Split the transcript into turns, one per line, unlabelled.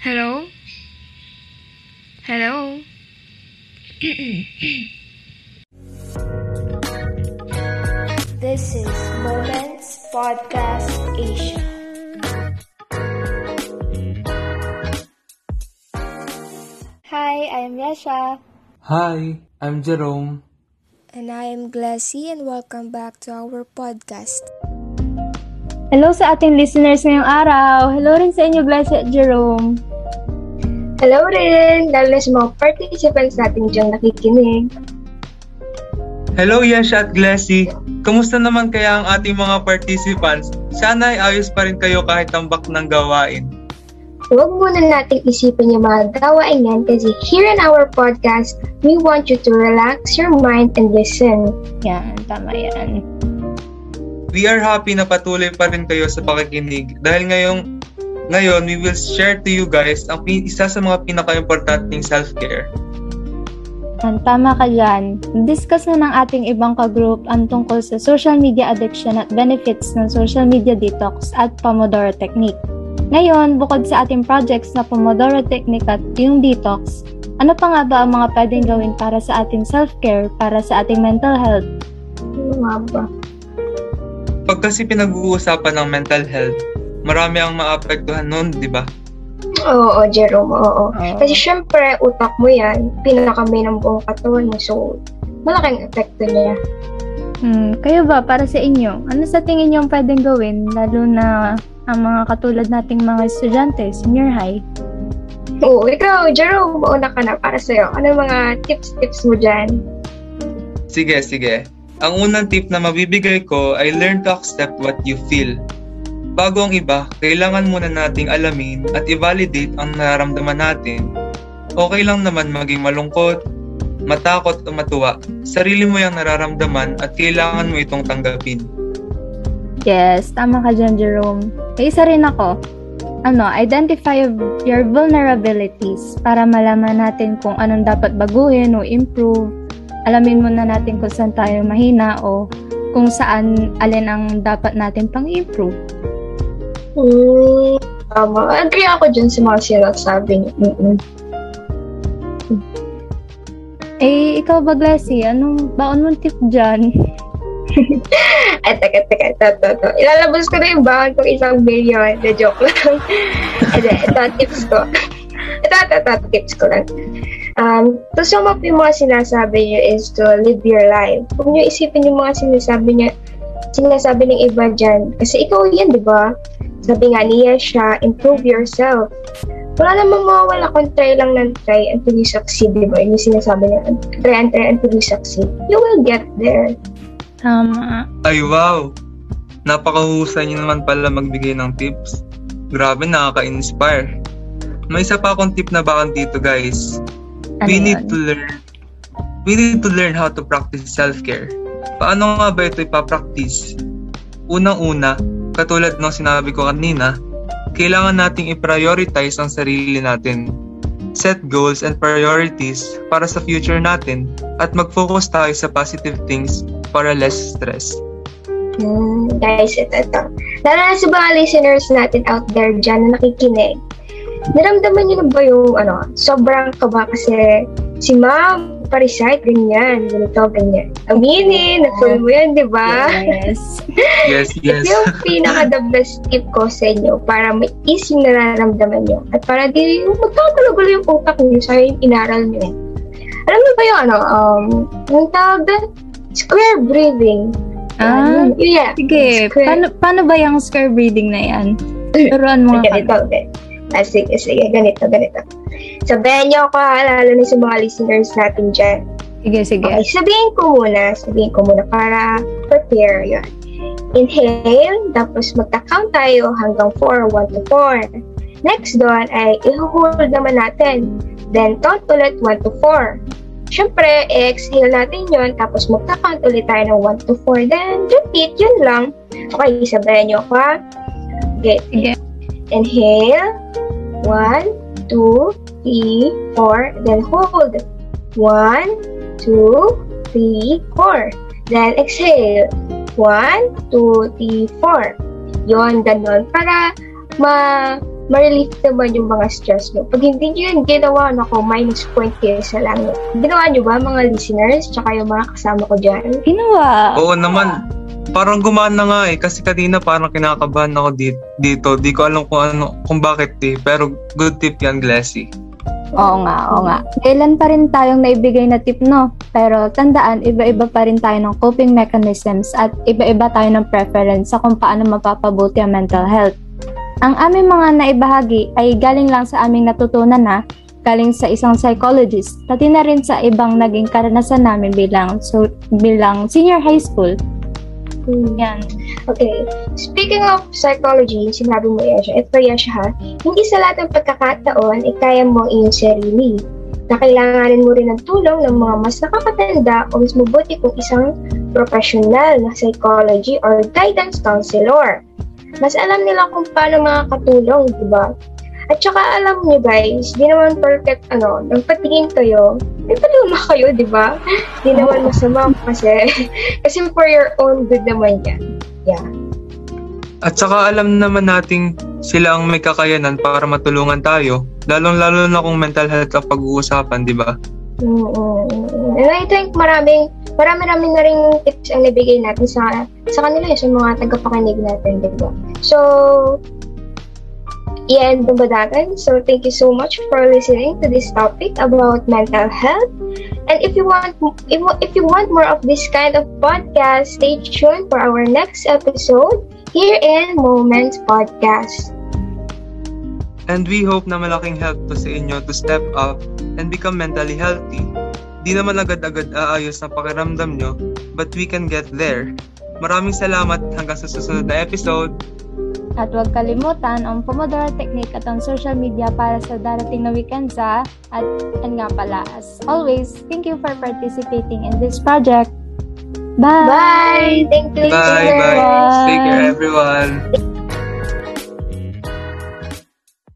Hello? Hello?
This is Moments Podcast Asia. Hi, I'm Yasha.
Hi, I'm Jerome.
And I am Glassy and welcome back to our podcast.
Hello sa ating listeners ngayong araw. Hello rin sa inyo, Glassy at Jerome.
Hello rin, lalo na sa mga participants natin diyang nakikinig.
Hello Yasha at Glassy. Kamusta naman kaya ang ating mga participants? Sana ay ayos pa rin kayo kahit tambak ng gawain.
Huwag muna nating isipin yung mga gawain yan kasi here in our podcast, we want you to relax your mind and listen.
Yan, tama yan.
We are happy na patuloy pa rin kayo sa pakikinig dahil ngayong ngayon we will share to you guys ang isa sa mga pinaka-importanting self-care.
Yan, tama ka dyan. Discuss na ng ating ibang ka-group ang tungkol sa social media addiction at benefits ng social media detox at Pomodoro Technique. Ngayon, bukod sa ating projects na Pomodoro Technique at yung detox, ano pa nga ba ang mga pwedeng gawin para sa ating self-care, para sa ating mental health?
Ano nga ba?
Pag kasi pinag-uusapan ng mental health, marami ang maapektuhan nun, di ba?
Oo, Jerome, oo.
Oo.
Kasi syempre, utak mo yan, pinakamay ng buong katawan mo. So, malaking epekto niya.
Hmm, kayo ba, para sa inyo, ano sa tingin niyo ang pwedeng gawin, lalo na ang mga katulad nating mga estudyante, senior high?
Oo, ikaw, Jerome, mauna ka na para sa'yo. Ano mga tips-tips mo dyan?
Sige, sige. Ang unang tip na mabibigay ko ay learn to accept what you feel. Bago ang iba, kailangan muna nating alamin at i-validate ang nararamdaman natin. Okay lang naman maging malungkot, matakot o matuwa. Sarili mo yung nararamdaman at kailangan mo itong tanggapin.
Yes, tama ka dyan, Jerome. Kaya isa rin ako. Ano, identify your vulnerabilities para malaman natin kung anong dapat baguhin o improve. Alamin muna natin kung saan tayo mahina o kung saan alin ang dapat natin pang
Hmm, tama. Agree ako dyan sa mga sinasabi niyo. Mm-mm.
Eh, ikaw ba, Glassy? Anong baon mong tip dyan?
Ay, teka, teka, ito, ito, ito. Ilalabas ko na yung baon kong isang billion. Na joke lang. Ito, ito, tips ko. Ito, ito, ito, tips ko lang. Um, to sum up yung mga sinasabi niyo is to live your life. Huwag niyo isipin yung mga sinasabi niya, sinasabi ng iba dyan. Kasi ikaw yan, di ba? Sabi nga niya siya, improve yourself. Wala namang mawawala kung try lang ng try until you succeed, di ba? Yun yung sinasabi niya, try and try until you succeed. You will get there.
Tama.
Ay wow! Napakahusay niyo naman pala magbigay ng tips. Grabe, nakaka-inspire. May isa pa akong tip na bakang dito guys.
Ano
we need
yun?
to learn we need to learn how to practice self-care. Paano nga ba ito ipapractice? Unang-una, katulad ng sinabi ko kanina, kailangan nating i-prioritize ang sarili natin. Set goals and priorities para sa future natin at mag-focus tayo sa positive things para less stress.
Hmm, guys, ito, ito. Lalo na sa mga listeners natin out there dyan na nakikinig. Naramdaman niyo na ba yung, ano, sobrang kaba kasi si ma'am, pa-recite, ganyan, ganito, ganyan. Aminin, na-full mo yan, di ba?
Yes.
Yes, yes.
Ito yung pinaka-the best tip ko sa inyo para may ease yung nararamdaman nyo. At para di yung magkakagulo yung utak nyo sa yung inaral nyo. Alam mo ba yung ano, um, yung tawag doon? Square breathing.
Ah,
yeah.
sige.
Square-
Paano, paano ba yung square breathing na yan? Turuan mo nga
ganito, ganito. Ah, sige, sige, ganito, ganito. Sabihin niyo ako, ha, lalo na sa mga listeners natin dyan.
Sige, sige.
Okay, sabihin ko muna, sabihin ko muna para prepare yun. Inhale, tapos magka-count tayo hanggang 4, 1 to 4. Next doon ay i-hold naman natin. Then, count ulit 1 to 4. Siyempre, exhale natin yon tapos magka-count ulit tayo ng 1 to 4. Then, repeat, yun lang. Okay, sabihin niyo ako, ha? Okay,
Sige.
Inhale. One, two, three, four. Then hold. One, two, three, four. Then exhale. One, two, three, four. Yon, ganun. Para ma ma-relief naman yung mga stress nyo. Pag hindi nyo yun ginawa, nako, minus point kayo sa langit. Ginawa nyo ba, mga listeners, tsaka yung mga kasama ko dyan?
Ginawa.
Oo naman. Parang gumana nga eh. Kasi kanina parang kinakabahan ako dito. dito. Di ko alam kung ano, kung bakit eh. Pero good tip yan, Glassy.
Oo nga, oo nga. Kailan pa rin tayong naibigay na tip, no? Pero tandaan, iba-iba pa rin tayo ng coping mechanisms at iba-iba tayo ng preference sa kung paano mapapabuti ang mental health. Ang aming mga naibahagi ay galing lang sa aming natutunan na galing sa isang psychologist, pati na rin sa ibang naging karanasan namin bilang so, bilang senior high school. Yan.
Okay. Speaking of psychology, sinabi mo siya, ito siya ha, hindi sa lahat ng pagkakataon ay kaya mo ang iyong sarili. Na kailanganin mo rin ng tulong ng mga mas nakakatanda o mas mabuti kung isang professional na psychology or guidance counselor. Mas alam nila kung paano makakatulong, di ba? At saka alam niyo guys, di naman perfect ano, nagpatingin kayo, may paluma kayo, di ba? Di naman masama kasi, kasi for your own good naman yan. Yeah.
At saka alam naman nating sila ang may kakayanan para matulungan tayo. Lalong-lalo na kung mental health ang pag-uusapan, di ba?
Mm-hmm. And I think maraming, marami-rami na rin tips ang nabigay natin sa sa kanila, sa mga tagapakinig natin, di ba? So, yan yeah, natin. So, thank you so much for listening to this topic about mental health. And if you want, if, if you want more of this kind of podcast, stay tuned for our next episode here in Moments Podcast.
And we hope na malaking help to sa inyo to step up and become mentally healthy. Di naman agad-agad aayos na pakiramdam nyo, but we can get there. Maraming salamat hanggang sa susunod na episode.
At huwag kalimutan ang Pomodoro Technique at ang social media para sa darating na weekend sa at and nga pala, as always, thank you for participating in this project. Bye!
Bye! Thank you,
Bye, bye. Take care, everyone.